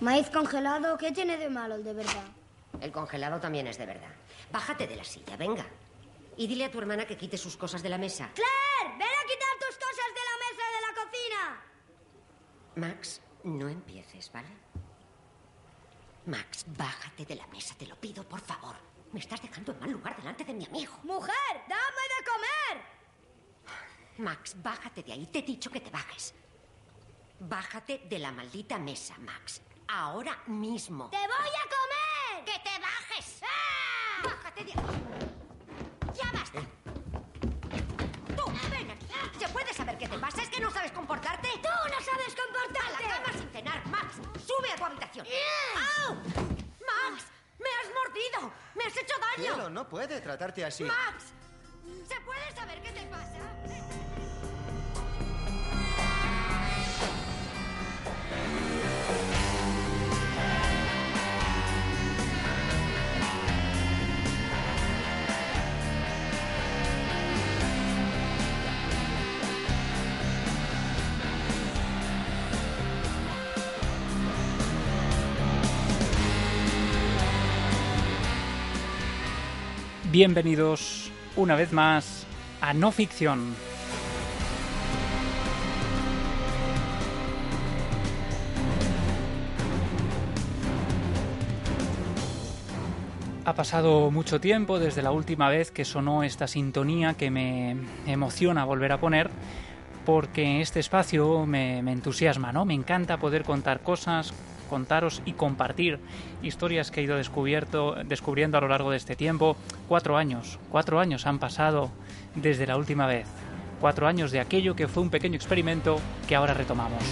Maíz congelado, ¿qué tiene de malo el de verdad? El congelado también es de verdad. Bájate de la silla, venga. Y dile a tu hermana que quite sus cosas de la mesa. ¡Claire! ¡Ven a quitar tus cosas de la mesa de la cocina! Max, no empieces, ¿vale? Max, bájate de la mesa, te lo pido, por favor. Me estás dejando en mal lugar delante de mi amigo. ¡Mujer! ¡Dame de comer! Max, bájate de ahí. Te he dicho que te bajes. Bájate de la maldita mesa, Max. Ahora mismo. ¡Te voy a comer! ¡Que te bajes! ¡Ah! ¡Bájate de! ¡Ya basta! ¡Tú, ven aquí! ¿Se puede saber qué te pasa? ¿Es que no sabes comportarte? ¡Tú no sabes ¡A comportarte! la cama sin cenar, Max! ¡Sube a tu habitación! ¡Au! ¡Max! ¡Me has mordido! ¡Me has hecho daño! Cielo, no puede tratarte así. ¡Max! ¿Se puede saber qué te pasa? Bienvenidos una vez más a No Ficción. Ha pasado mucho tiempo desde la última vez que sonó esta sintonía que me emociona volver a poner porque este espacio me, me entusiasma, ¿no? Me encanta poder contar cosas, contaros y compartir historias que he ido descubierto, descubriendo a lo largo de este tiempo. Cuatro años, cuatro años han pasado desde la última vez. Cuatro años de aquello que fue un pequeño experimento que ahora retomamos.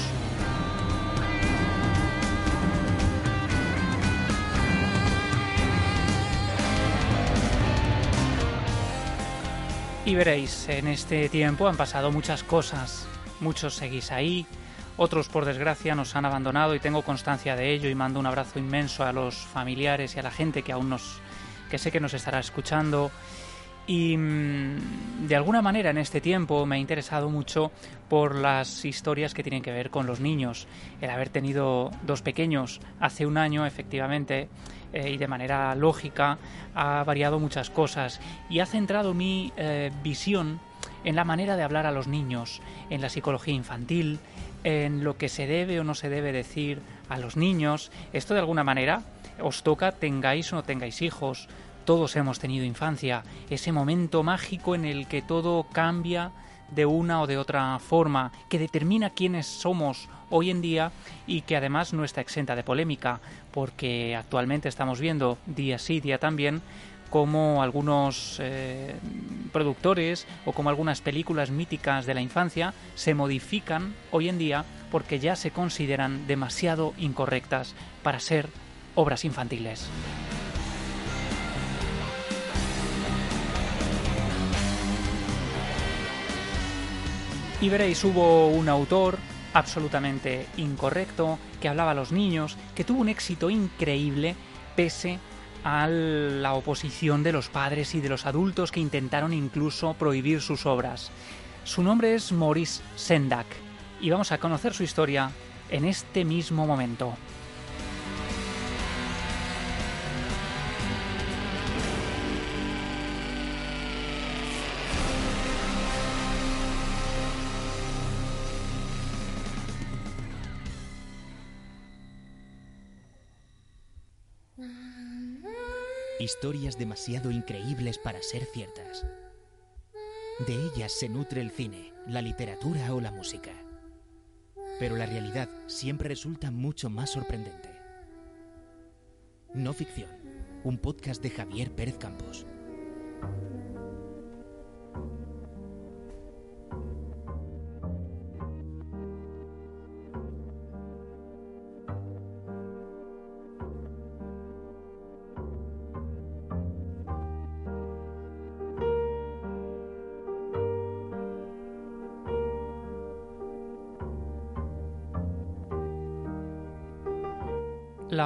Y veréis, en este tiempo han pasado muchas cosas. Muchos seguís ahí, otros, por desgracia, nos han abandonado y tengo constancia de ello y mando un abrazo inmenso a los familiares y a la gente que aún nos, que sé que nos estará escuchando. Y mm, de alguna manera en este tiempo me ha interesado mucho por las historias que tienen que ver con los niños. El haber tenido dos pequeños hace un año, efectivamente, eh, y de manera lógica, ha variado muchas cosas y ha centrado mi eh, visión en la manera de hablar a los niños, en la psicología infantil, en lo que se debe o no se debe decir a los niños. Esto de alguna manera os toca, tengáis o no tengáis hijos. Todos hemos tenido infancia, ese momento mágico en el que todo cambia de una o de otra forma, que determina quiénes somos hoy en día y que además no está exenta de polémica, porque actualmente estamos viendo día sí, día también, como algunos eh, productores o como algunas películas míticas de la infancia se modifican hoy en día porque ya se consideran demasiado incorrectas para ser obras infantiles. Y veréis, hubo un autor absolutamente incorrecto que hablaba a los niños, que tuvo un éxito increíble pese a la oposición de los padres y de los adultos que intentaron incluso prohibir sus obras. Su nombre es Maurice Sendak y vamos a conocer su historia en este mismo momento. Historias demasiado increíbles para ser ciertas. De ellas se nutre el cine, la literatura o la música. Pero la realidad siempre resulta mucho más sorprendente. No ficción, un podcast de Javier Pérez Campos.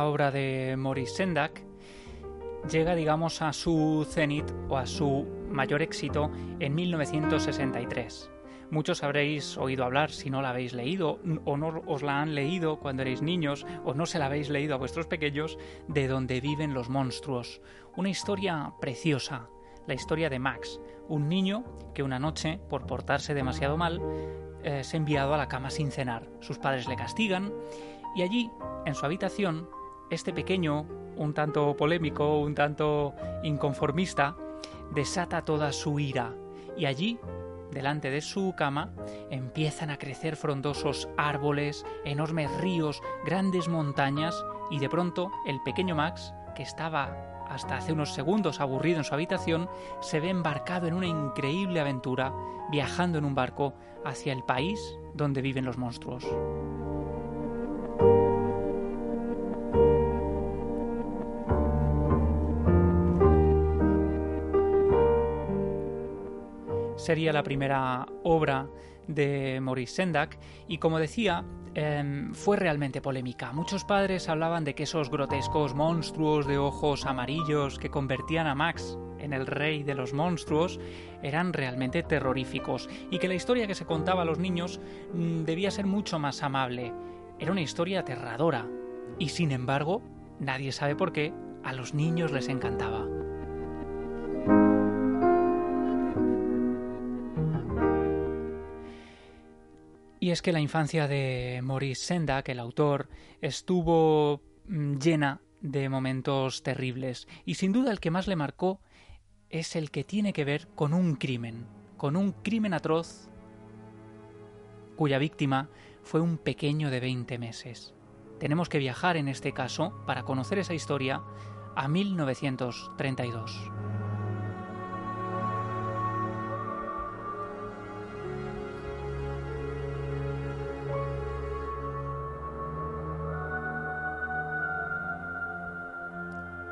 Obra de Maurice Sendak llega, digamos, a su cenit o a su mayor éxito en 1963. Muchos habréis oído hablar si no la habéis leído o no os la han leído cuando erais niños o no se la habéis leído a vuestros pequeños de donde viven los monstruos. Una historia preciosa, la historia de Max, un niño que una noche, por portarse demasiado mal, eh, ha enviado a la cama sin cenar. Sus padres le castigan y allí, en su habitación, este pequeño, un tanto polémico, un tanto inconformista, desata toda su ira y allí delante de su cama empiezan a crecer frondosos árboles, enormes ríos, grandes montañas y de pronto el pequeño Max, que estaba hasta hace unos segundos aburrido en su habitación, se ve embarcado en una increíble aventura, viajando en un barco hacia el país donde viven los monstruos. Sería la primera obra de Maurice Sendak y como decía, em, fue realmente polémica. Muchos padres hablaban de que esos grotescos monstruos de ojos amarillos que convertían a Max en el rey de los monstruos eran realmente terroríficos y que la historia que se contaba a los niños mm, debía ser mucho más amable. Era una historia aterradora y sin embargo, nadie sabe por qué, a los niños les encantaba. Y es que la infancia de Maurice Sendak, el autor, estuvo mm, llena de momentos terribles y sin duda el que más le marcó es el que tiene que ver con un crimen, con un crimen atroz cuya víctima fue un pequeño de 20 meses. Tenemos que viajar en este caso para conocer esa historia a 1932.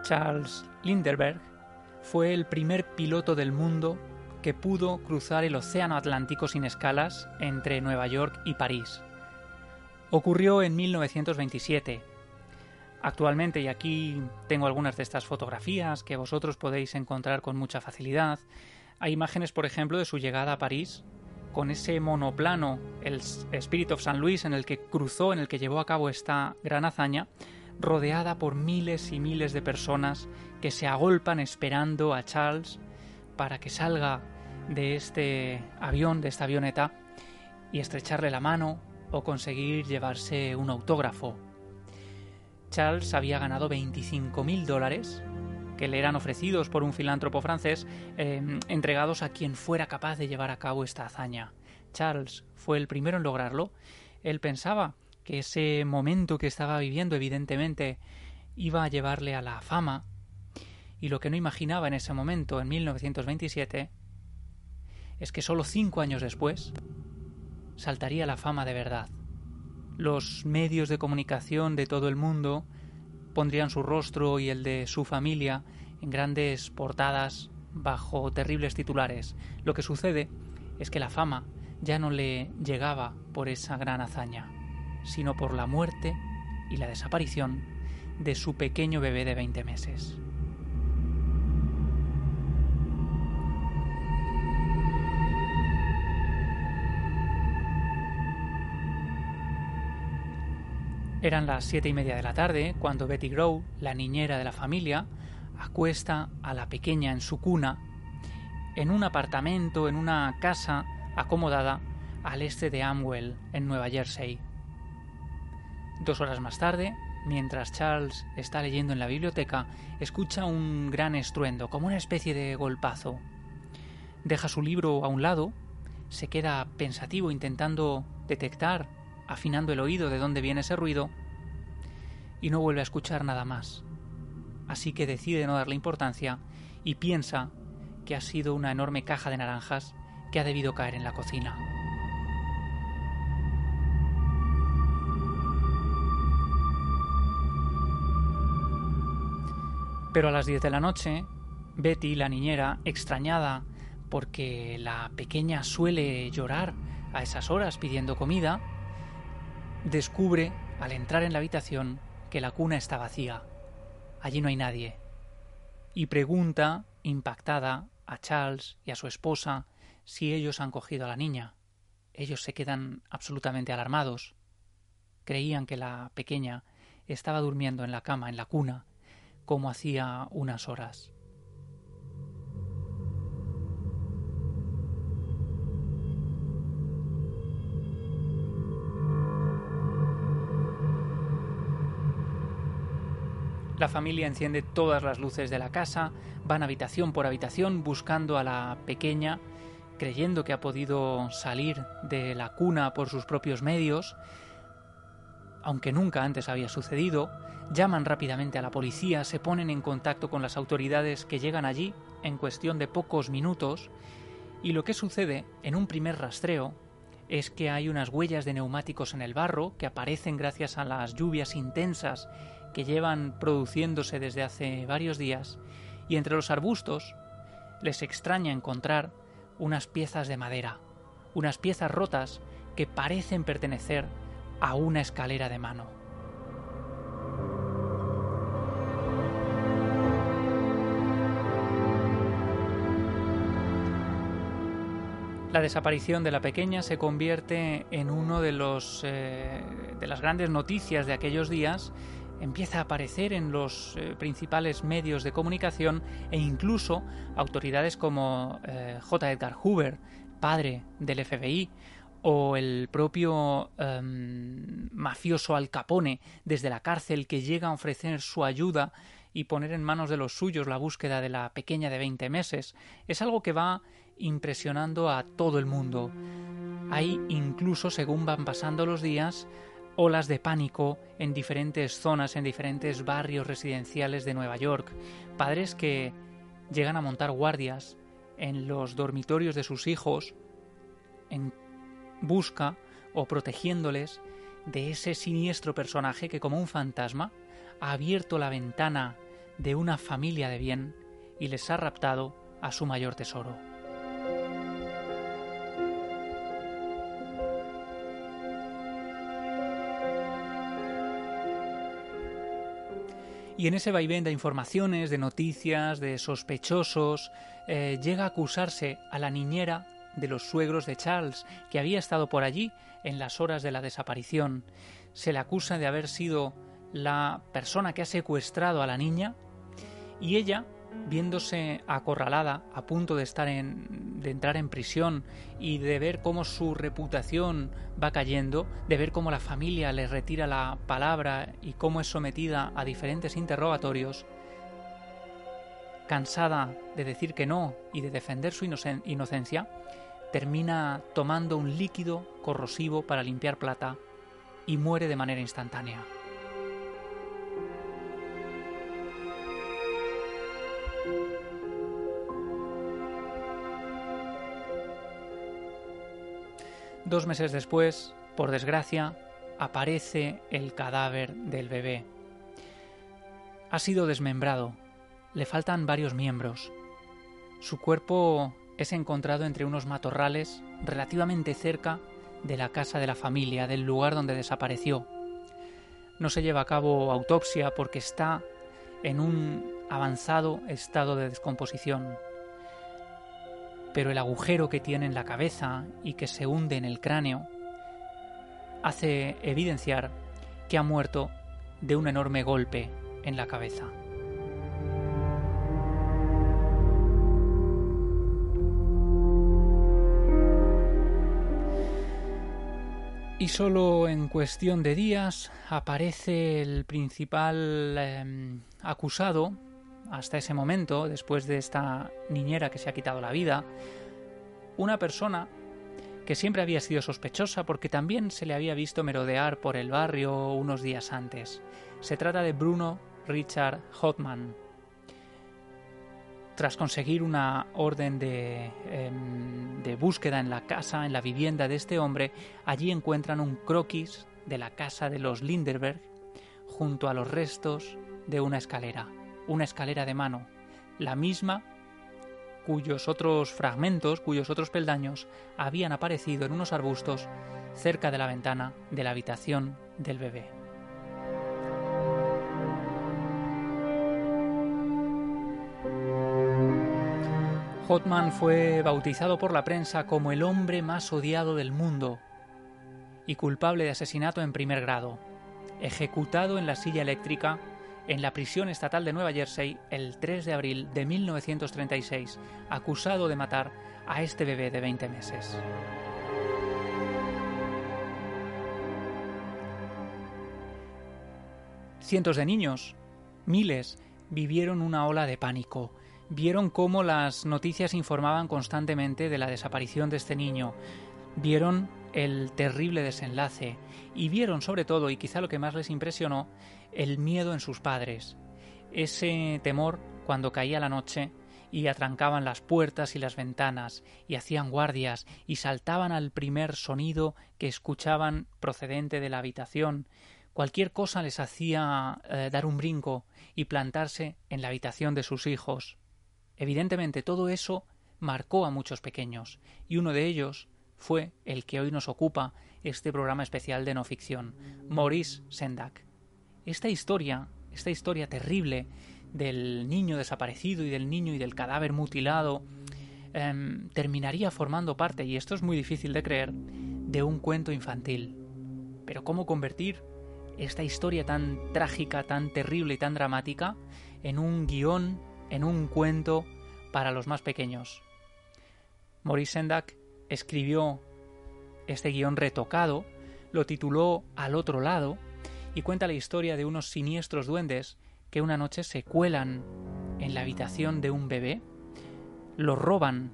Charles Lindbergh fue el primer piloto del mundo que pudo cruzar el Océano Atlántico sin escalas entre Nueva York y París. Ocurrió en 1927. Actualmente, y aquí tengo algunas de estas fotografías que vosotros podéis encontrar con mucha facilidad, hay imágenes, por ejemplo, de su llegada a París con ese monoplano, el Spirit of St. Louis, en el que cruzó, en el que llevó a cabo esta gran hazaña, rodeada por miles y miles de personas que se agolpan esperando a Charles para que salga de este avión, de esta avioneta, y estrecharle la mano o conseguir llevarse un autógrafo. Charles había ganado 25.000 dólares que le eran ofrecidos por un filántropo francés, em, entregados a quien fuera capaz de llevar a cabo esta hazaña. Charles fue el primero en lograrlo. Él pensaba que ese momento que estaba viviendo evidentemente iba a llevarle a la fama, y lo que no imaginaba en ese momento, en 1927, es que solo cinco años después saltaría la fama de verdad. Los medios de comunicación de todo el mundo pondrían su rostro y el de su familia en grandes portadas bajo terribles titulares. Lo que sucede es que la fama ya no le llegaba por esa gran hazaña sino por la muerte y la desaparición de su pequeño bebé de 20 meses. Eran las siete y media de la tarde cuando Betty Grow, la niñera de la familia, acuesta a la pequeña en su cuna, en un apartamento, en una casa acomodada al este de Amwell, en Nueva Jersey. Dos horas más tarde, mientras Charles está leyendo en la biblioteca, escucha un gran estruendo, como una especie de golpazo. Deja su libro a un lado, se queda pensativo intentando detectar, afinando el oído de dónde viene ese ruido, y no vuelve a escuchar nada más. Así que decide no darle importancia y piensa que ha sido una enorme caja de naranjas que ha debido caer en la cocina. Pero a las 10 de la noche, Betty, la niñera, extrañada porque la pequeña suele llorar a esas horas pidiendo comida, descubre, al entrar en la habitación, que la cuna está vacía. Allí no hay nadie. Y pregunta, impactada, a Charles y a su esposa si ellos han cogido a la niña. ellos se quedan absolutamente alarmados. Creían que la pequeña estaba durmiendo en la cama, en la cuna, como hacía unas horas. La familia enciende todas las luces de la casa, van habitación por habitación buscando a la pequeña, creyendo que ha podido salir de la cuna por sus propios medios, aunque nunca antes había sucedido, llaman rápidamente a la policía, se ponen en contacto con las autoridades que llegan allí en cuestión de pocos minutos, y lo que sucede en un primer rastreo es que hay unas huellas de neumáticos en el barro que aparecen gracias a las lluvias intensas que llevan produciéndose desde hace varios días, y entre los arbustos les extraña encontrar unas piezas de madera, unas piezas rotas que parecen pertenecer a una escalera de mano. La desaparición de la pequeña se convierte en uno de los eh, de las grandes noticias de aquellos días empieza a aparecer en los eh, principales medios de comunicación e incluso autoridades como eh, J. Edgar Hoover, padre del FBI, o el propio em, mafioso Al Capone desde la cárcel que llega a ofrecer su ayuda y poner en manos de los suyos la búsqueda de la pequeña de 20 meses, es algo que va impresionando a todo el mundo. Hay incluso, según van pasando los días, olas de pánico en diferentes zonas, en diferentes barrios residenciales de Nueva York, padres que llegan a montar guardias en los dormitorios de sus hijos en busca o protegiéndoles de ese siniestro personaje que como un fantasma ha abierto la ventana de una familia de bien y les ha raptado a su mayor tesoro. Y en ese vaivén de informaciones, de noticias, de sospechosos, eh, llega a acusarse a la niñera de los suegros de Charles, que había estado por allí en las horas de la desaparición. Se le acusa de haber sido la persona que ha secuestrado a la niña y ella viéndose acorralada, a punto de estar en, de entrar en prisión y de ver cómo su reputación va cayendo, de ver cómo la familia le retira la palabra y cómo es sometida a diferentes interrogatorios, cansada de decir que no y de defender su inocencia, termina tomando un líquido corrosivo para limpiar plata y muere de manera instantánea. Dos meses después, por desgracia, aparece el cadáver del bebé. Ha sido desmembrado, le faltan varios miembros. Su cuerpo es encontrado entre unos matorrales relativamente cerca de la casa de la familia, del lugar donde desapareció. No se lleva a cabo autopsia porque está en un avanzado estado de descomposición pero el agujero que tiene en la cabeza y que se hunde en el cráneo hace evidenciar que ha muerto de un enorme golpe en la cabeza. Y solo en cuestión de días aparece el principal em, acusado hasta ese momento, después de esta niñera que se ha quitado la vida, una persona que siempre había sido sospechosa porque también se le había visto merodear por el barrio unos días antes. Se trata de Bruno Richard Hotman. Tras conseguir una orden de, em, de búsqueda en la casa, en la vivienda de este hombre, allí encuentran un croquis de la casa de los Linderberg junto a los restos de una escalera una escalera de mano, la misma cuyos otros fragmentos, cuyos otros peldaños habían aparecido en unos arbustos cerca de la ventana de la habitación del bebé. Hotman fue bautizado por la prensa como el hombre más odiado del mundo y culpable de asesinato en primer grado, ejecutado en la silla eléctrica en la prisión estatal de Nueva Jersey el 3 de abril de 1936, acusado de matar a este bebé de 20 meses. Cientos de niños, miles, vivieron una ola de pánico. Vieron cómo las noticias informaban constantemente de la desaparición de este niño. Vieron el terrible desenlace y vieron sobre todo, y quizá lo que más les impresionó, el miedo en sus padres. Ese temor cuando caía la noche y atrancaban las puertas y las ventanas y hacían guardias y saltaban al primer sonido que escuchaban procedente de la habitación Cualquier cosa les hacía eh, dar un brinco y plantarse en la habitación de sus hijos. Evidentemente todo eso marcó a muchos pequeños, y uno de ellos fue el que hoy nos ocupa este programa especial de no ficción, Maurice Sendak. Esta historia, esta historia terrible del niño desaparecido y del niño y del cadáver mutilado, em, terminaría formando parte, y esto es muy difícil de creer, de un cuento infantil. Pero ¿cómo convertir esta historia tan trágica, tan terrible y tan dramática en un guion, en un cuento para los más pequeños. Maurice Sendak escribió este guion retocado, lo tituló Al otro lado y cuenta la historia de unos siniestros duendes que una noche se cuelan en la habitación de un bebé, lo roban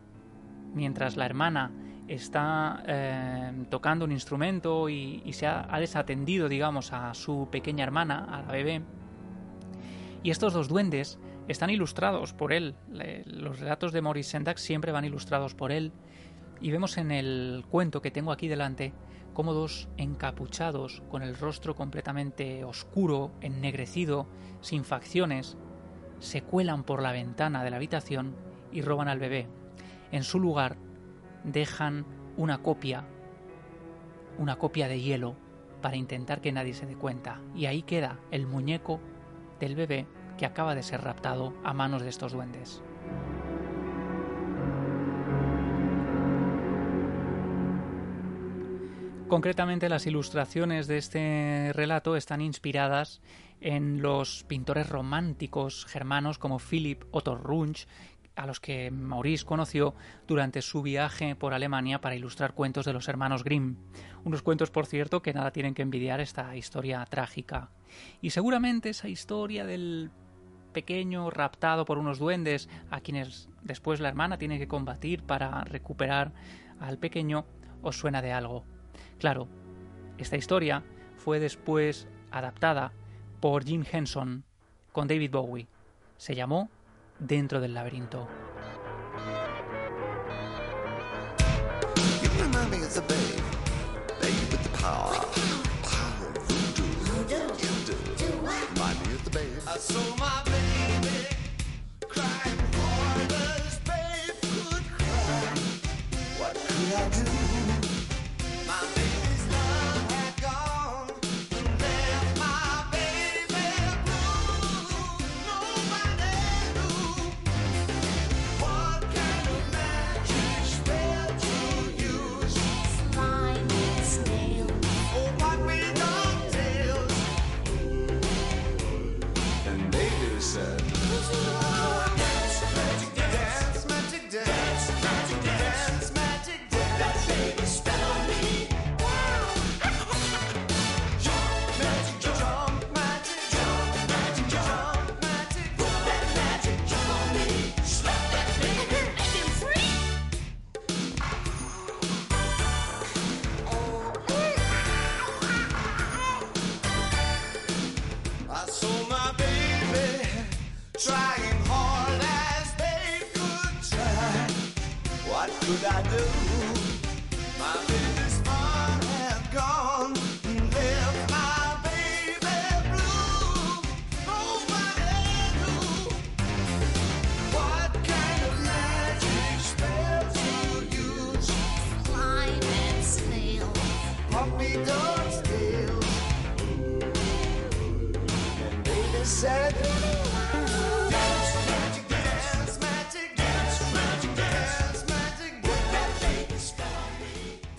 mientras la hermana está eh, tocando un instrumento y, se ha, desatendido, digamos, a su pequeña hermana, a la bebé. Y estos dos duendes están ilustrados por él. los relatos de Maurice Sendak siempre van ilustrados por él. Y vemos en el cuento que tengo aquí delante cómo dos encapuchados, con el rostro completamente oscuro, ennegrecido, sin facciones, se cuelan por la ventana de la habitación y roban al bebé. En su lugar dejan una copia, una copia de hielo para intentar que nadie se dé cuenta. Y ahí queda el muñeco del bebé que acaba de ser raptado a manos de estos duendes. Concretamente, las ilustraciones de este relato están inspiradas en los pintores románticos germanos como Philipp Otto Runge, a los que Maurice conoció durante su viaje por Alemania para ilustrar cuentos de los hermanos Grimm. Unos cuentos, por cierto, que nada tienen que envidiar esta historia trágica. Y seguramente esa historia del pequeño raptado por unos duendes a quienes después la hermana tiene que combatir para recuperar al pequeño, os suena de algo. Claro, esta historia fue después adaptada por Jim Henson con David Bowie. Se llamó Dentro del laberinto.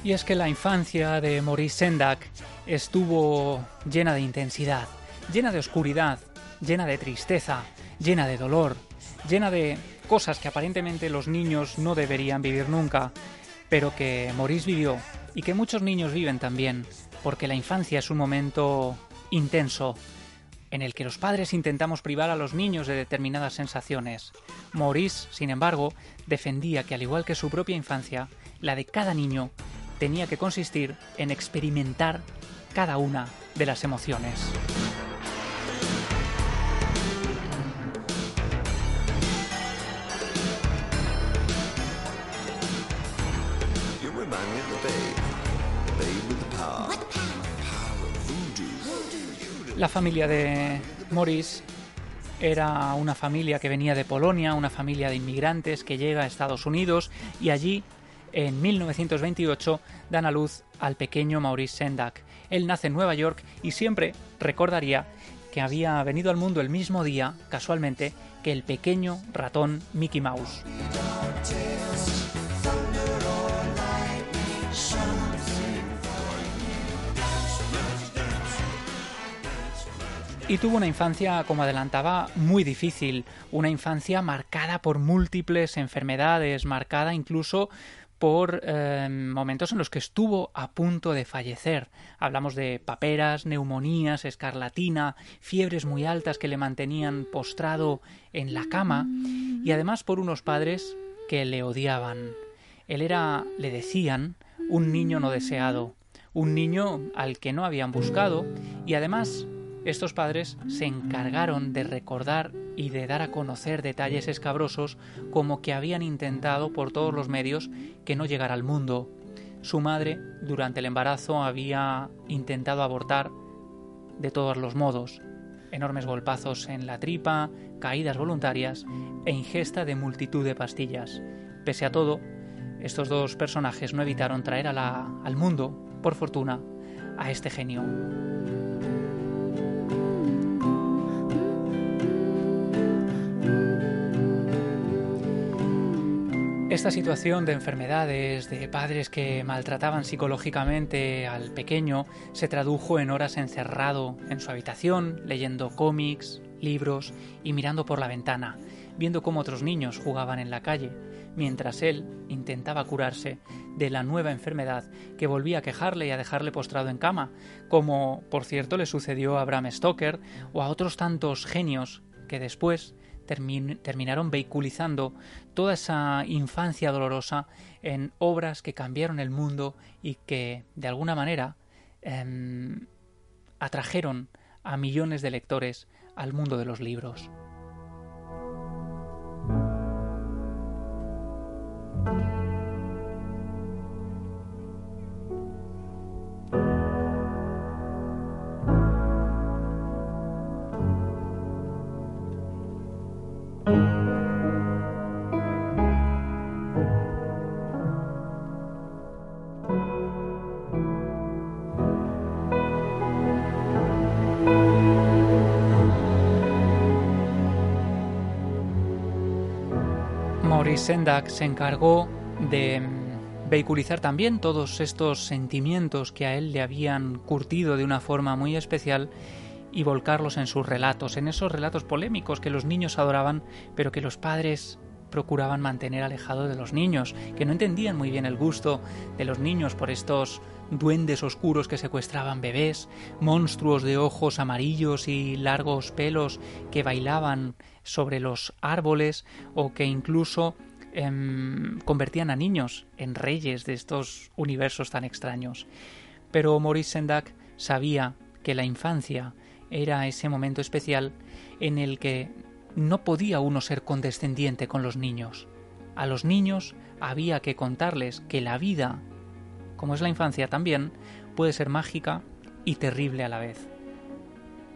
Y es que la infancia de Maurice Sendak estuvo llena de intensidad, llena de oscuridad, llena de tristeza, llena de dolor, llena de cosas que aparentemente los niños no deberían vivir nunca, pero que Maurice vivió y que muchos niños viven también, porque la infancia es un momento intenso en el que los padres intentamos privar a los niños de determinadas sensaciones. Maurice, sin embargo, defendía que al igual que su propia infancia, la de cada niño tenía que consistir en experimentar cada una de las emociones. La familia de Maurice era una familia que venía de Polonia, una familia de inmigrantes que llega a Estados Unidos y allí en 1928 dan a luz al pequeño Maurice Sendak. Él nace en Nueva York y siempre recordaría que había venido al mundo el mismo día, casualmente, que el pequeño ratón Mickey Mouse. Y tuvo una infancia, como adelantaba, muy difícil, una infancia marcada por múltiples enfermedades, marcada incluso por eh, momentos en los que estuvo a punto de fallecer. Hablamos de paperas, neumonías, escarlatina, fiebres muy altas que le mantenían postrado en la cama y además por unos padres que le odiaban. Él era, le decían, un niño no deseado, un niño al que no habían buscado y además estos padres se encargaron de recordar y de dar a conocer detalles escabrosos como que habían intentado por todos los medios que no llegara al mundo. Su madre, durante el embarazo, había intentado abortar de todos los modos. Enormes golpazos en la tripa, caídas voluntarias e ingesta de multitud de pastillas. Pese a todo, estos dos personajes no evitaron traer al mundo, por fortuna, a este genio. Esta situación de enfermedades, de padres que maltrataban psicológicamente al pequeño, se tradujo en horas encerrado en su habitación, leyendo cómics, libros y mirando por la ventana, viendo cómo otros niños jugaban en la calle, mientras él intentaba curarse de la nueva enfermedad que volvía a quejarle y a dejarle postrado en cama, como por cierto le sucedió a Bram Stoker o a otros tantos genios que después terminaron vehiculizando toda esa infancia dolorosa en obras que cambiaron el mundo y que de alguna manera em, atrajeron a millones de lectores al mundo de los libros. Sendak se encargó de mm, vehiculizar también todos estos sentimientos que a él le habían curtido de una forma muy especial y volcarlos en sus relatos, en esos relatos polémicos que los niños adoraban, pero que los padres procuraban mantener alejado de los niños, que no entendían muy bien el gusto de los niños por estos duendes oscuros que secuestraban bebés, monstruos de ojos amarillos y largos pelos que bailaban sobre los árboles o que incluso Em, convertían a niños en reyes de estos universos tan extraños. Pero Maurice Sendak sabía que la infancia era ese momento especial en el que no podía uno ser condescendiente con los niños. A los niños había que contarles que la vida, como es la infancia también, puede ser mágica y terrible a la vez.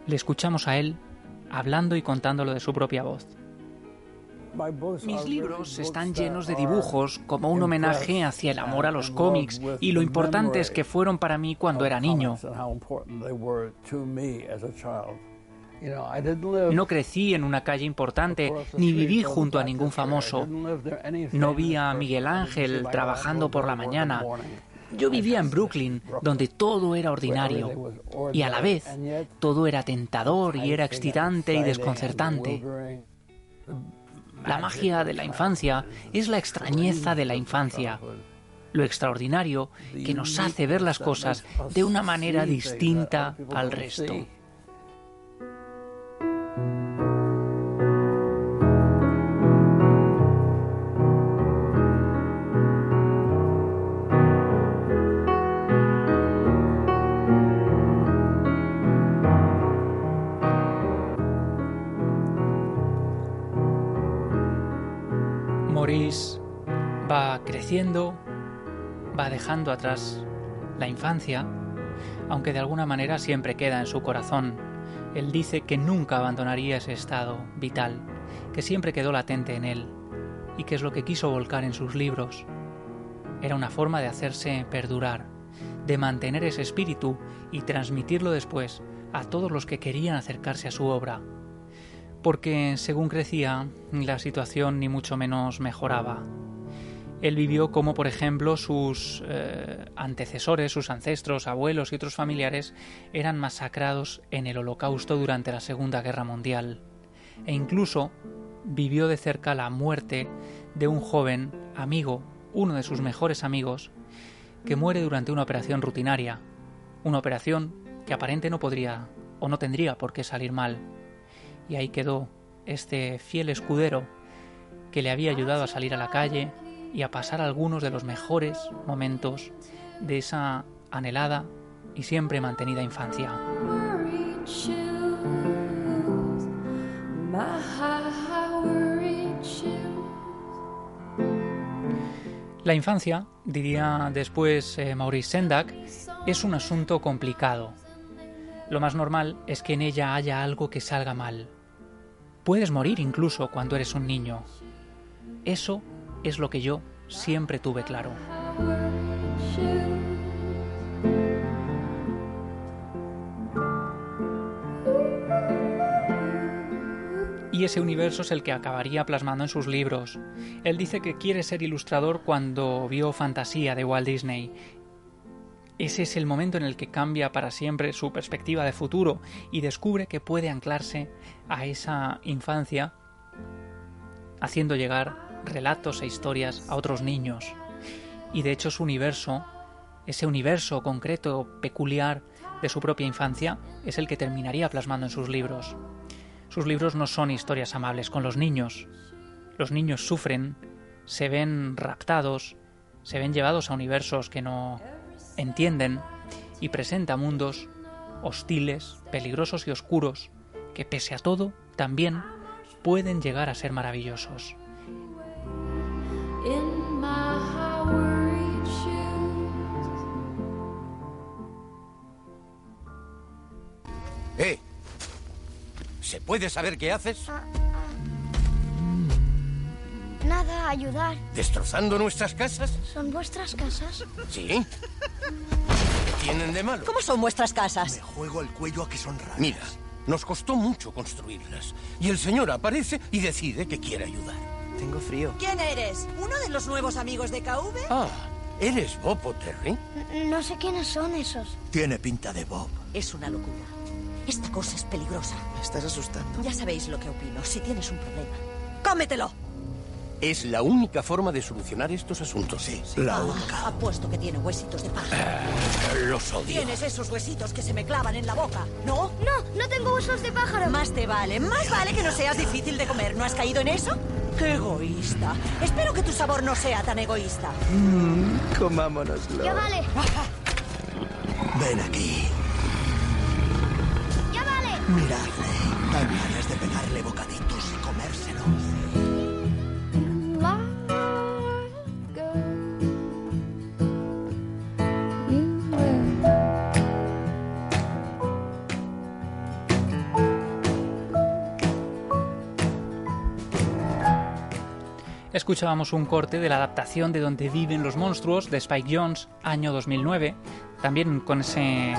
Le escuchamos a él hablando y contándolo de su propia voz. Mis libros están llenos de dibujos como un homenaje hacia el amor a los cómics y lo importantes que fueron para mí cuando era niño. No crecí en una calle importante, ni viví junto a ningún famoso. No vi a Miguel Ángel trabajando por la mañana. Yo vivía en Brooklyn, donde todo era ordinario y a la vez todo era tentador y era excitante y desconcertante. La magia de la infancia es la extrañeza de la infancia, lo extraordinario que nos hace ver las cosas de una manera distinta al resto. Creciendo, va dejando atrás la infancia, aunque de alguna manera siempre queda en su corazón. Él dice que nunca abandonaría ese estado vital, que siempre quedó latente en él, y que es lo que quiso volcar en sus libros. Era una forma de hacerse perdurar, de mantener ese espíritu y transmitirlo después a todos los que querían acercarse a su obra, porque según crecía, la situación ni mucho menos mejoraba. Él vivió como, por ejemplo, sus eh, antecesores, sus ancestros, abuelos y otros familiares eran masacrados en el Holocausto durante la Segunda Guerra Mundial. E incluso vivió de cerca la muerte de un joven amigo, uno de sus mejores amigos, que muere durante una operación rutinaria. Una operación que aparente no podría o no tendría por qué salir mal. Y ahí quedó este fiel escudero que le había ayudado a salir a la calle, y a pasar algunos de los mejores momentos de esa anhelada y siempre mantenida infancia. La infancia, diría después eh, Maurice Sendak, es un asunto complicado. Lo más normal es que en ella haya algo que salga mal. Puedes morir incluso cuando eres un niño. Eso es lo que yo siempre tuve claro. Y ese universo es el que acabaría plasmando en sus libros. Él dice que quiere ser ilustrador cuando vio Fantasía de Walt Disney. Ese es el momento en el que cambia para siempre su perspectiva de futuro y descubre que puede anclarse a esa infancia haciendo llegar relatos e historias a otros niños. Y de hecho su universo, ese universo concreto, peculiar de su propia infancia, es el que terminaría plasmando en sus libros. Sus libros no son historias amables con los niños. Los niños sufren, se ven raptados, se ven llevados a universos que no entienden y presenta mundos hostiles, peligrosos y oscuros que pese a todo también pueden llegar a ser maravillosos. ¡Eh! ¿Se puede saber qué haces? Nada, ayudar. ¿Destrozando nuestras casas? ¿Son vuestras casas? Sí. ¿Qué tienen de malo? ¿Cómo son vuestras casas? Me juego el cuello a que son raras. Mira, nos costó mucho construirlas. Y el señor aparece y decide que quiere ayudar. Tengo frío. ¿Quién eres? ¿Uno de los nuevos amigos de KV? Ah, ¿eres Bob o Terry? No sé quiénes son esos. Tiene pinta de Bob. Es una locura. Esta cosa es peligrosa. Me estás asustando. Ya sabéis lo que opino. Si tienes un problema, ¡cómetelo! Es la única forma de solucionar estos asuntos. Sí, la ah, única. Apuesto que tiene huesitos de pájaro. Eh, los odio. Tienes esos huesitos que se me clavan en la boca, ¿no? No, no tengo huesos de pájaro. Más te vale, más vale que no seas difícil de comer. ¿No has caído en eso? ¡Qué egoísta! Espero que tu sabor no sea tan egoísta. Mmm, comámonoslo. Ya vale. Ven aquí. Miradle. Dan ganas de pegarle bocaditos Escuchábamos un corte de la adaptación de Donde viven los monstruos de Spike Jones, año 2009, también con ese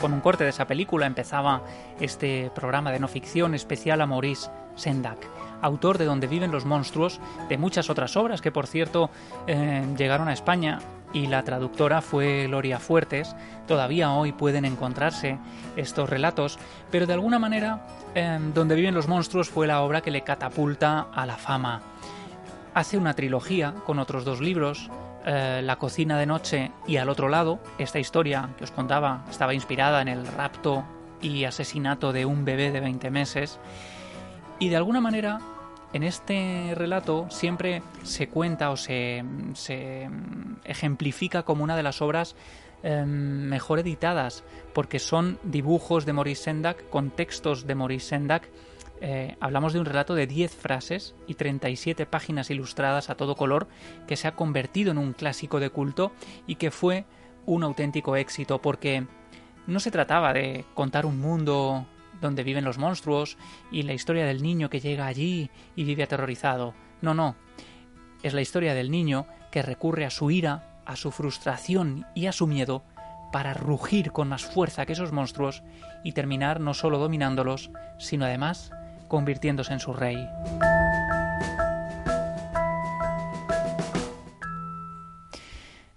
con un corte de esa película empezaba este programa de no ficción especial a Maurice Sendak, autor de Donde viven los monstruos, de muchas otras obras que por cierto eh, llegaron a España y la traductora fue Gloria Fuertes. Todavía hoy pueden encontrarse estos relatos, pero de alguna manera em, Donde viven los monstruos fue la obra que le catapulta a la fama. Hace una trilogía con otros dos libros, eh, La cocina de noche y Al otro lado. Esta historia que os contaba estaba inspirada en el rapto y asesinato de un bebé de 20 meses. Y de alguna manera en este relato siempre se cuenta o se, ejemplifica como una de las obras em, mejor editadas, porque son dibujos de Maurice Sendak con textos de Maurice Sendak. Eh, hablamos de un relato de 10 frases y 37 páginas ilustradas a todo color que se ha convertido en un clásico de culto y que fue un auténtico éxito porque no se trataba de contar un mundo donde viven los monstruos y la historia del niño que llega allí y vive aterrorizado. No, no. Es la historia del niño que recurre a su ira, a su frustración y a su miedo para rugir con más fuerza que esos monstruos y terminar no solo dominándolos, sino además convirtiéndose en su rey.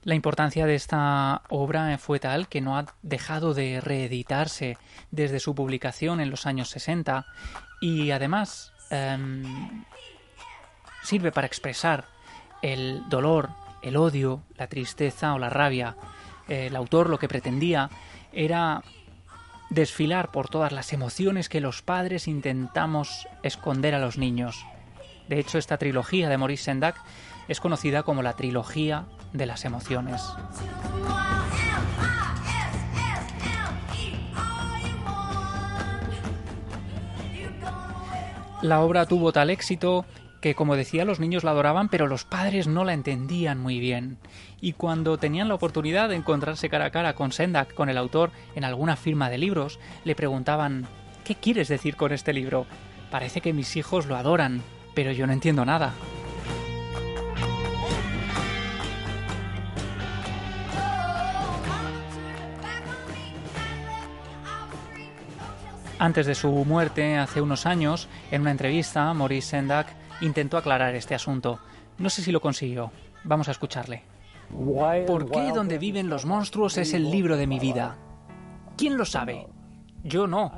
La importancia de esta obra fue tal que no ha dejado de reeditarse desde su publicación en los años 60 y además em, sirve para expresar el dolor, el odio, la tristeza o la rabia. El autor lo que pretendía era desfilar por todas las emociones que los padres intentamos esconder a los niños. De hecho, esta trilogía de Maurice Sendak es conocida como la trilogía de las emociones. La obra tuvo tal éxito que, como decía, los niños la adoraban, pero los padres no la entendían muy bien. Y cuando tenían la oportunidad de encontrarse cara a cara con Sendak, con el autor, en alguna firma de libros, le preguntaban ¿Qué quieres decir con este libro? Parece que mis hijos lo adoran, pero yo no entiendo nada. Antes de su muerte, hace unos años, en una entrevista, Maurice Sendak intentó aclarar este asunto. No sé si lo consiguió. Vamos a escucharle. ¿Por qué Donde viven los monstruos es el libro de mi vida? ¿Quién lo sabe? Yo no.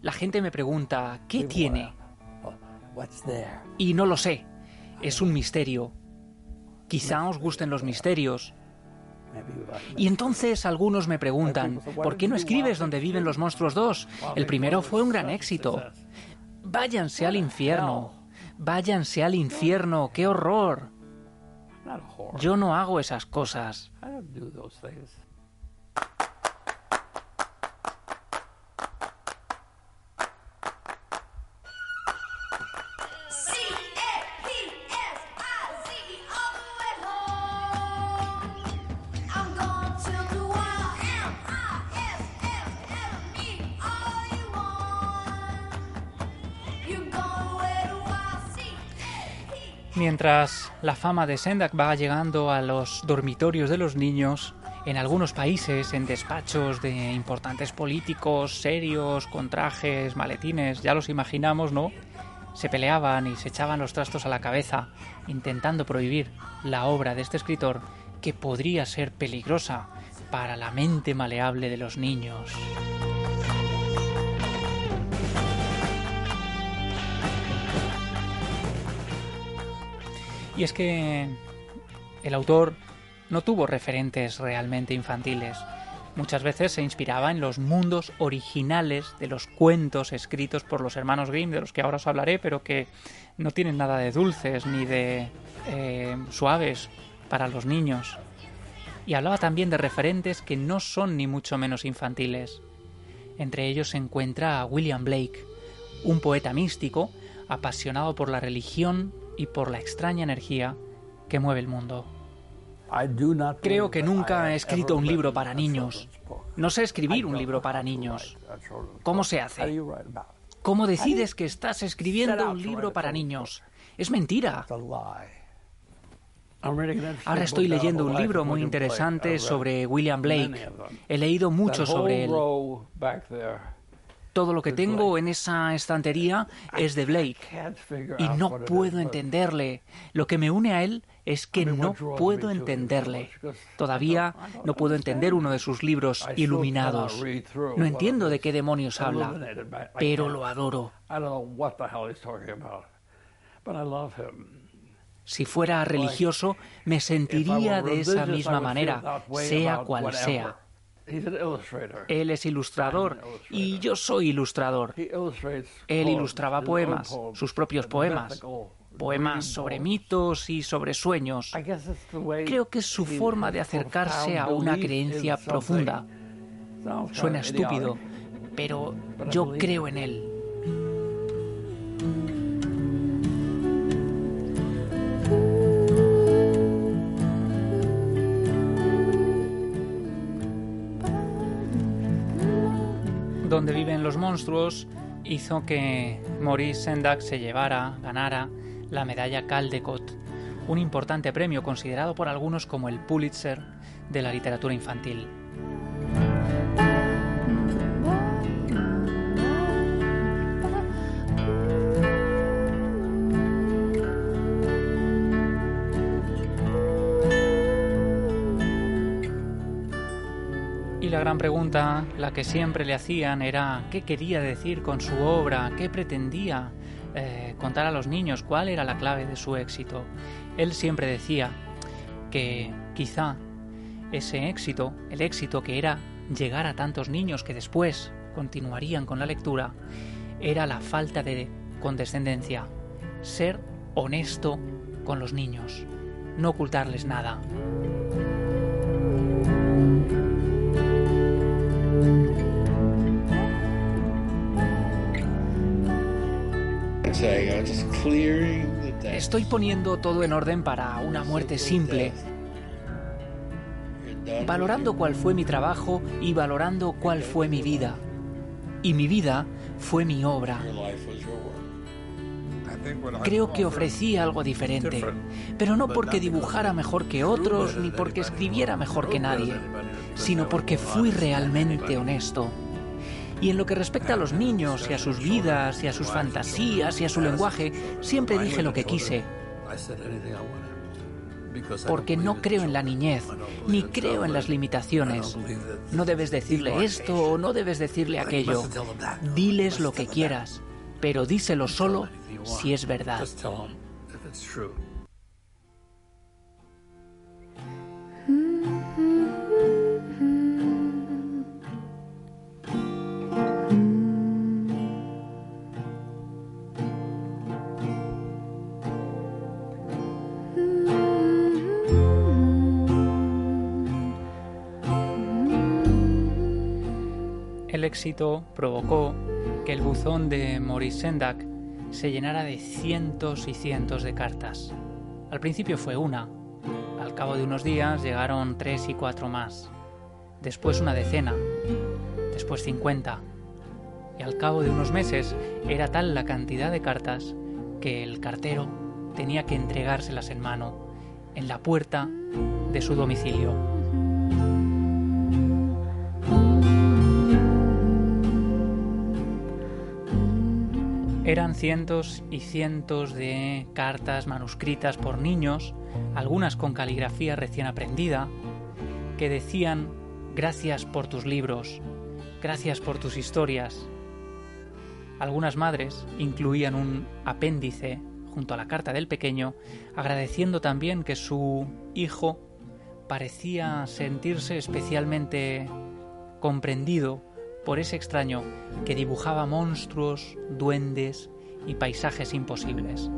La gente me pregunta, ¿qué tiene? Y no lo sé. Es un misterio. Quizá os gusten los misterios. Y entonces algunos me preguntan, ¿por qué no escribes donde viven los monstruos dos? El primero fue un gran éxito. Váyanse al infierno. Váyanse al infierno. ¡Qué horror! Yo no hago esas cosas. Mientras la fama de Sendak va llegando a los dormitorios de los niños, en algunos países, en despachos de importantes políticos serios, con trajes, maletines, ya los imaginamos, ¿no? Se peleaban y se echaban los trastos a la cabeza, intentando prohibir la obra de este escritor que podría ser peligrosa para la mente maleable de los niños. Y es que el autor no tuvo referentes realmente infantiles. Muchas veces se inspiraba en los mundos originales de los cuentos escritos por los hermanos Grimm, de los que ahora os hablaré, pero que no tienen nada de dulces ni de eh, suaves para los niños. Y hablaba también de referentes que no son ni mucho menos infantiles. Entre ellos se encuentra a William Blake, un poeta místico apasionado por la religión, y por la extraña energía que mueve el mundo. Creo que nunca he escrito un libro para niños. No sé escribir un libro para niños. ¿Cómo se hace? ¿Cómo decides que estás escribiendo un libro para niños? Es mentira. Ahora estoy leyendo un libro muy interesante sobre William Blake. He leído mucho sobre él. Todo lo que tengo en esa estantería es de Blake. Y no puedo entenderle. Lo que me une a él es que no puedo entenderle. Todavía no puedo entender uno de sus libros iluminados. No entiendo de qué demonios habla, pero lo adoro. Si fuera religioso, me sentiría de esa misma manera, sea cual sea. Él es ilustrador y yo soy ilustrador. Él ilustraba poemas, sus propios poemas, poemas sobre mitos y sobre sueños. Creo que es su forma de acercarse a una creencia profunda. Suena estúpido, pero yo creo en él. Los monstruos hizo que Maurice Sendak se llevara, ganara la medalla Caldecott, un importante premio considerado por algunos como el Pulitzer de la literatura infantil. Gran pregunta, la que siempre le hacían, era qué quería decir con su obra, qué pretendía eh, contar a los niños, cuál era la clave de su éxito. Él siempre decía que quizá ese éxito, el éxito que era llegar a tantos niños que después continuarían con la lectura, era la falta de condescendencia, ser honesto con los niños, no ocultarles nada. Estoy poniendo todo en orden para una muerte simple, valorando cuál fue mi trabajo y valorando cuál fue mi vida. Y mi vida fue mi obra. Creo que ofrecí algo diferente, pero no porque dibujara mejor que otros ni porque escribiera mejor que nadie, sino porque fui realmente honesto. Y en lo que respecta a los niños y a sus vidas y a sus fantasías y a su lenguaje, siempre dije lo que quise. Porque no creo en la niñez, ni creo en las limitaciones. No debes decirle esto o no debes decirle aquello. Diles lo que quieras, pero díselo solo si es verdad. Éxito provocó que el buzón de Maurice Sendak se llenara de cientos y cientos de cartas. Al principio fue una, al cabo de unos días llegaron tres y cuatro más, después una decena, después cincuenta, y al cabo de unos meses era tal la cantidad de cartas que el cartero tenía que entregárselas en mano en la puerta de su domicilio. Eran cientos y cientos de cartas manuscritas por niños, algunas con caligrafía recién aprendida, que decían gracias por tus libros, gracias por tus historias. Algunas madres incluían un apéndice junto a la carta del pequeño, agradeciendo también que su hijo parecía sentirse especialmente comprendido por ese extraño que dibujaba monstruos, duendes y paisajes imposibles.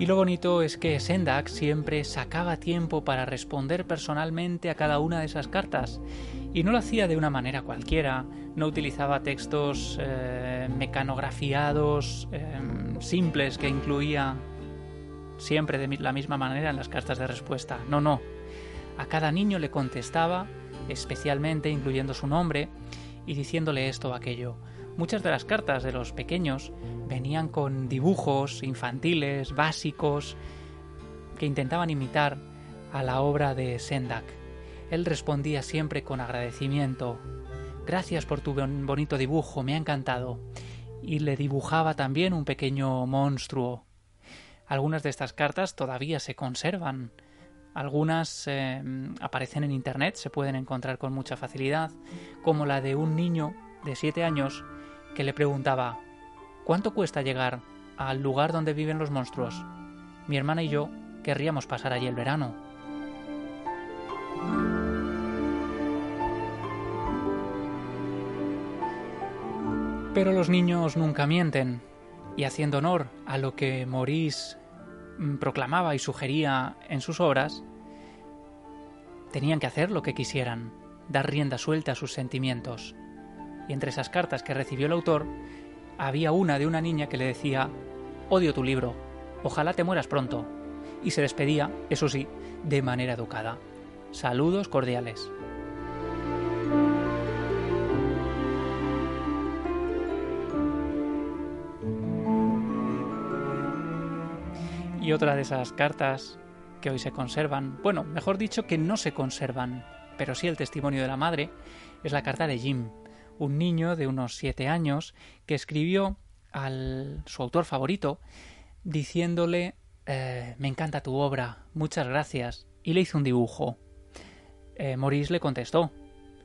Y lo bonito es que Sendak siempre sacaba tiempo para responder personalmente a cada una de esas cartas. Y no lo hacía de una manera cualquiera, no utilizaba textos eh, mecanografiados, em, simples que incluía siempre de la misma manera en las cartas de respuesta. No, no. A cada niño le contestaba, especialmente incluyendo su nombre y diciéndole esto o aquello. Muchas de las cartas de los pequeños venían con dibujos infantiles, básicos, que intentaban imitar a la obra de Sendak. Él respondía siempre con agradecimiento. Gracias por tu bonito dibujo, me ha encantado. Y le dibujaba también un pequeño monstruo. Algunas de estas cartas todavía se conservan. Algunas eh, aparecen en Internet, se pueden encontrar con mucha facilidad, como la de un niño de 7 años que le preguntaba ¿Cuánto cuesta llegar al lugar donde viven los monstruos? Mi hermana y yo querríamos pasar allí el verano. Pero los niños nunca mienten, y haciendo honor a lo que Maurice proclamaba y sugería en sus obras, tenían que hacer lo que quisieran, dar rienda suelta a sus sentimientos. Y entre esas cartas que recibió el autor, había una de una niña que le decía, odio tu libro, ojalá te mueras pronto. Y se despedía, eso sí, de manera educada. Saludos cordiales. Y otra de esas cartas que hoy se conservan, bueno, mejor dicho que no se conservan, pero sí el testimonio de la madre, es la carta de Jim, un niño de unos siete años que escribió al su autor favorito diciéndole eh, me encanta tu obra, muchas gracias, y le hizo un dibujo. Eh, le contestó,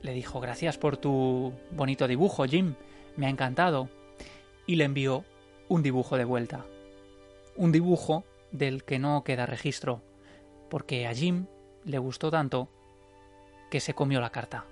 le dijo gracias por tu bonito dibujo, Jim, me ha encantado, y le envió un dibujo de vuelta. Un dibujo del que no queda registro, porque a Jim le gustó tanto que se comió la carta.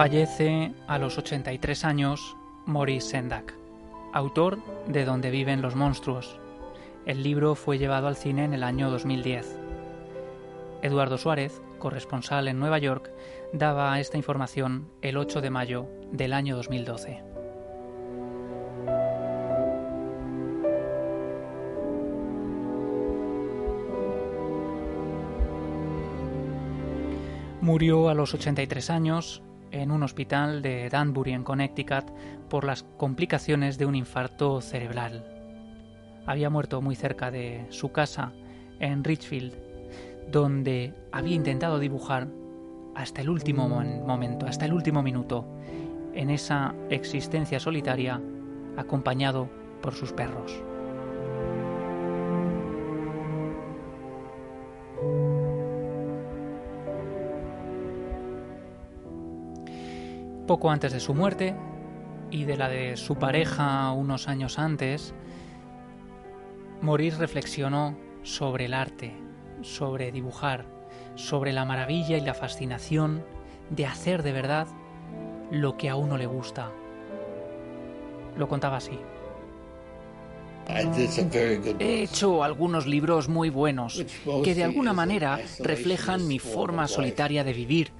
Fallece a los 83 años Maurice Sendak, autor de Donde viven los monstruos. El libro fue llevado al cine en el año 2010. Eduardo Suárez, corresponsal en Nueva York, daba esta información el 8 de mayo del año 2012. Murió a los 83 años en un hospital de Danbury, en Connecticut, por las complicaciones de un infarto cerebral. Había muerto muy cerca de su casa, en Richfield, donde había intentado dibujar hasta el último momento, hasta el último minuto, en esa existencia solitaria, acompañado por sus perros. Poco antes de su muerte y de la de su pareja unos años antes, Maurice reflexionó sobre el arte, sobre dibujar, sobre la maravilla y la fascinación de hacer de verdad lo que a uno le gusta. Lo contaba así. He hecho algunos libros muy buenos que de alguna manera reflejan mi forma solitaria de vivir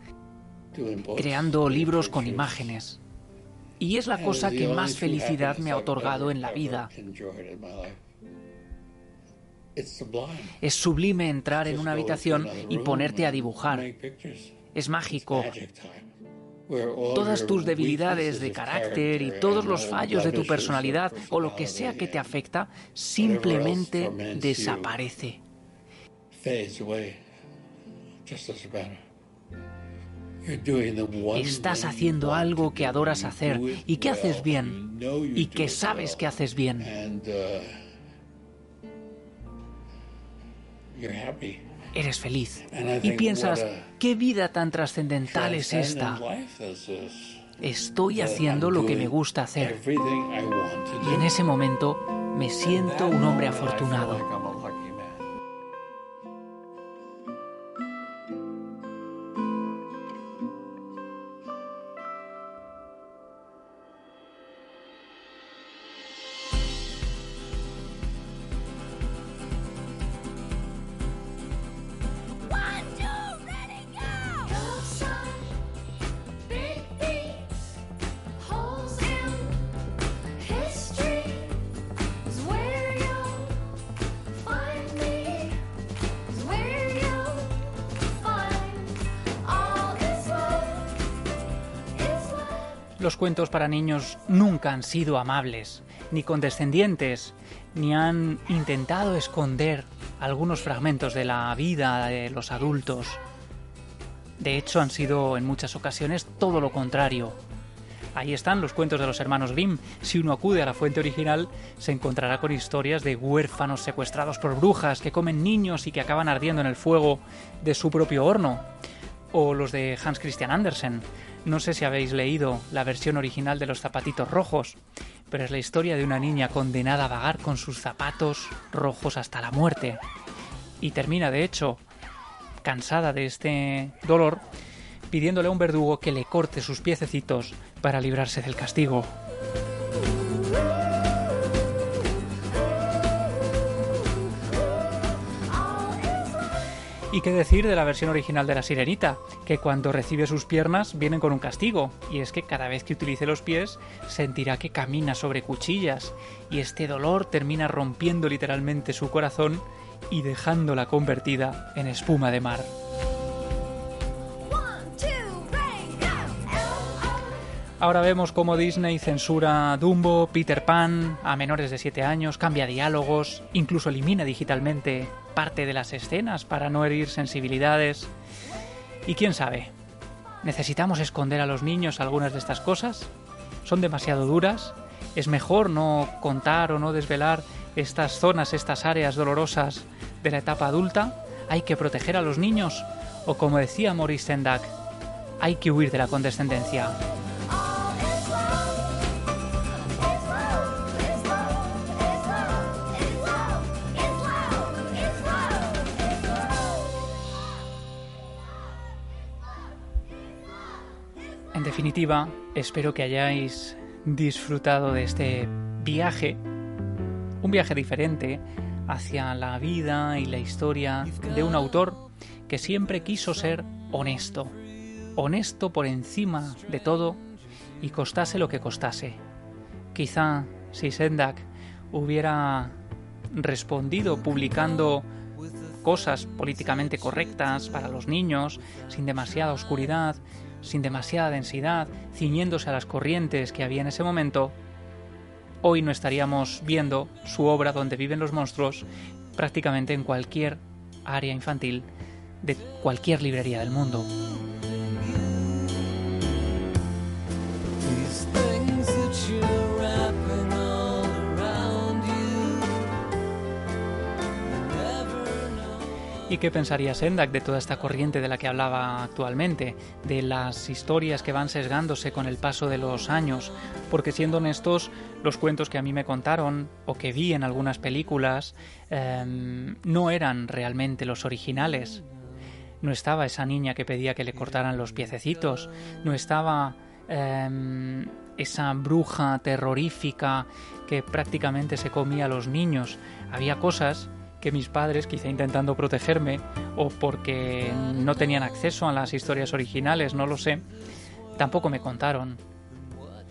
creando libros con imágenes. Y es la cosa que más felicidad me ha otorgado en la vida. Es sublime entrar en una habitación y ponerte a dibujar. Es mágico. Todas tus debilidades de carácter y todos los fallos de tu personalidad o lo que sea que te afecta simplemente desaparece. Estás haciendo algo que adoras hacer y que haces bien y que sabes que haces bien. Eres feliz y piensas, ¿qué vida tan trascendental es esta? Estoy haciendo lo que me gusta hacer. Y en ese momento me siento un hombre afortunado. Cuentos para niños nunca han sido amables, ni condescendientes, ni han intentado esconder algunos fragmentos de la vida de los adultos. De hecho, han sido en muchas ocasiones todo lo contrario. Ahí están los cuentos de los hermanos Grimm. Si uno acude a la fuente original, se encontrará con historias de huérfanos secuestrados por brujas que comen niños y que acaban ardiendo en el fuego de su propio horno. O los de Hans Christian Andersen, no sé si habéis leído la versión original de Los Zapatitos Rojos, pero es la historia de una niña condenada a vagar con sus zapatos rojos hasta la muerte. Y termina, de hecho, cansada de este dolor, pidiéndole a un verdugo que le corte sus piececitos para librarse del castigo. ¿Y qué decir de la versión original de la sirenita? Que cuando recibe sus piernas vienen con un castigo, y es que cada vez que utilice los pies sentirá que camina sobre cuchillas, y este dolor termina rompiendo literalmente su corazón y dejándola convertida en espuma de mar. Ahora vemos cómo Disney censura Dumbo, Peter Pan a menores de 7 años, cambia diálogos, incluso elimina digitalmente parte de las escenas para no herir sensibilidades. Y quién sabe, ¿necesitamos esconder a los niños algunas de estas cosas? ¿Son demasiado duras? ¿Es mejor no contar o no desvelar estas zonas, estas áreas dolorosas de la etapa adulta? ¿Hay que proteger a los niños? O como decía Maurice Sendak, hay que huir de la condescendencia. En definitiva, espero que hayáis disfrutado de este viaje, un viaje diferente hacia la vida y la historia de un autor que siempre quiso ser honesto, honesto por encima de todo y costase lo que costase. Quizá si Sendak hubiera respondido publicando cosas políticamente correctas para los niños, sin demasiada oscuridad, sin demasiada densidad, ciñéndose a las corrientes que había en ese momento, hoy no estaríamos viendo su obra donde viven los monstruos prácticamente en cualquier área infantil de cualquier librería del mundo. ¿Y qué pensaría Sendak de toda esta corriente de la que hablaba actualmente? De las historias que van sesgándose con el paso de los años. Porque siendo honestos, los cuentos que a mí me contaron o que vi en algunas películas em, no eran realmente los originales. No estaba esa niña que pedía que le cortaran los piececitos. No estaba em, esa bruja terrorífica que prácticamente se comía a los niños. Había cosas que mis padres, quizá intentando protegerme o porque no tenían acceso a las historias originales, no lo sé, tampoco me contaron.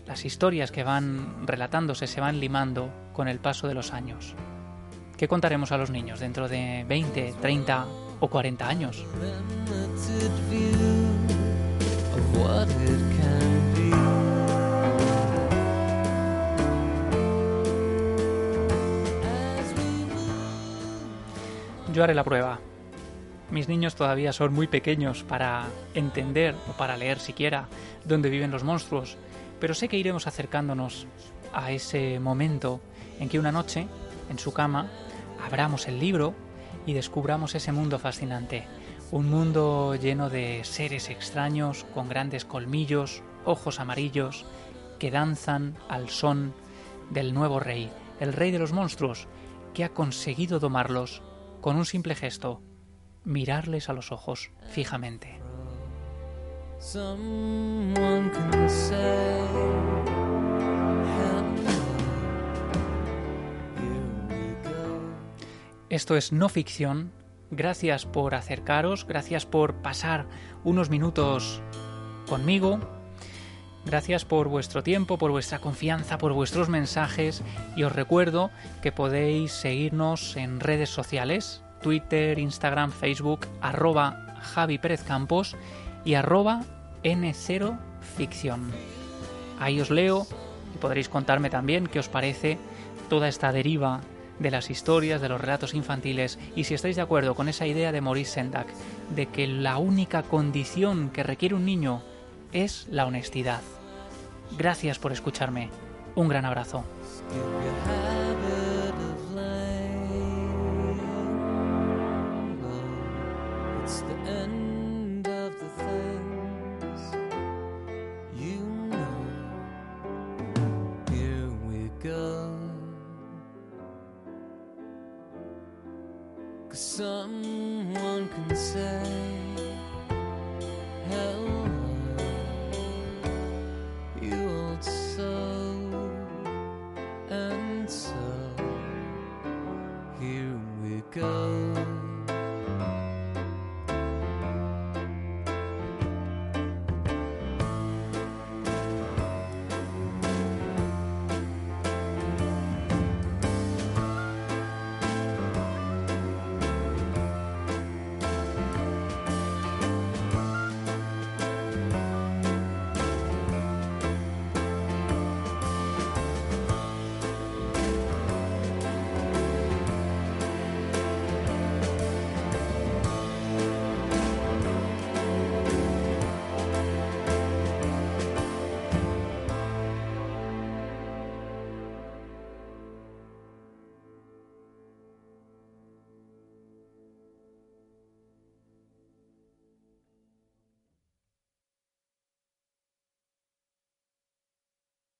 Las historias que van relatándose se van limando con el paso de los años. ¿Qué contaremos a los niños dentro de 20, 30 o 40 años? Yo haré la prueba. Mis niños todavía son muy pequeños para entender o para leer siquiera dónde viven los monstruos, pero sé que iremos acercándonos a ese momento en que una noche, en su cama, abramos el libro y descubramos ese mundo fascinante. Un mundo lleno de seres extraños con grandes colmillos, ojos amarillos, que danzan al son del nuevo rey, el rey de los monstruos, que ha conseguido domarlos con un simple gesto, mirarles a los ojos fijamente. Esto es no ficción. Gracias por acercaros, gracias por pasar unos minutos conmigo. Gracias por vuestro tiempo, por vuestra confianza, por vuestros mensajes y os recuerdo que podéis seguirnos en redes sociales, Twitter, Instagram, Facebook, arroba Javi Pérez Campos y arroba N0 Ficción. Ahí os leo y podréis contarme también qué os parece toda esta deriva de las historias, de los relatos infantiles y si estáis de acuerdo con esa idea de Maurice Sendak de que la única condición que requiere un niño es la honestidad. Gracias por escucharme. Un gran abrazo.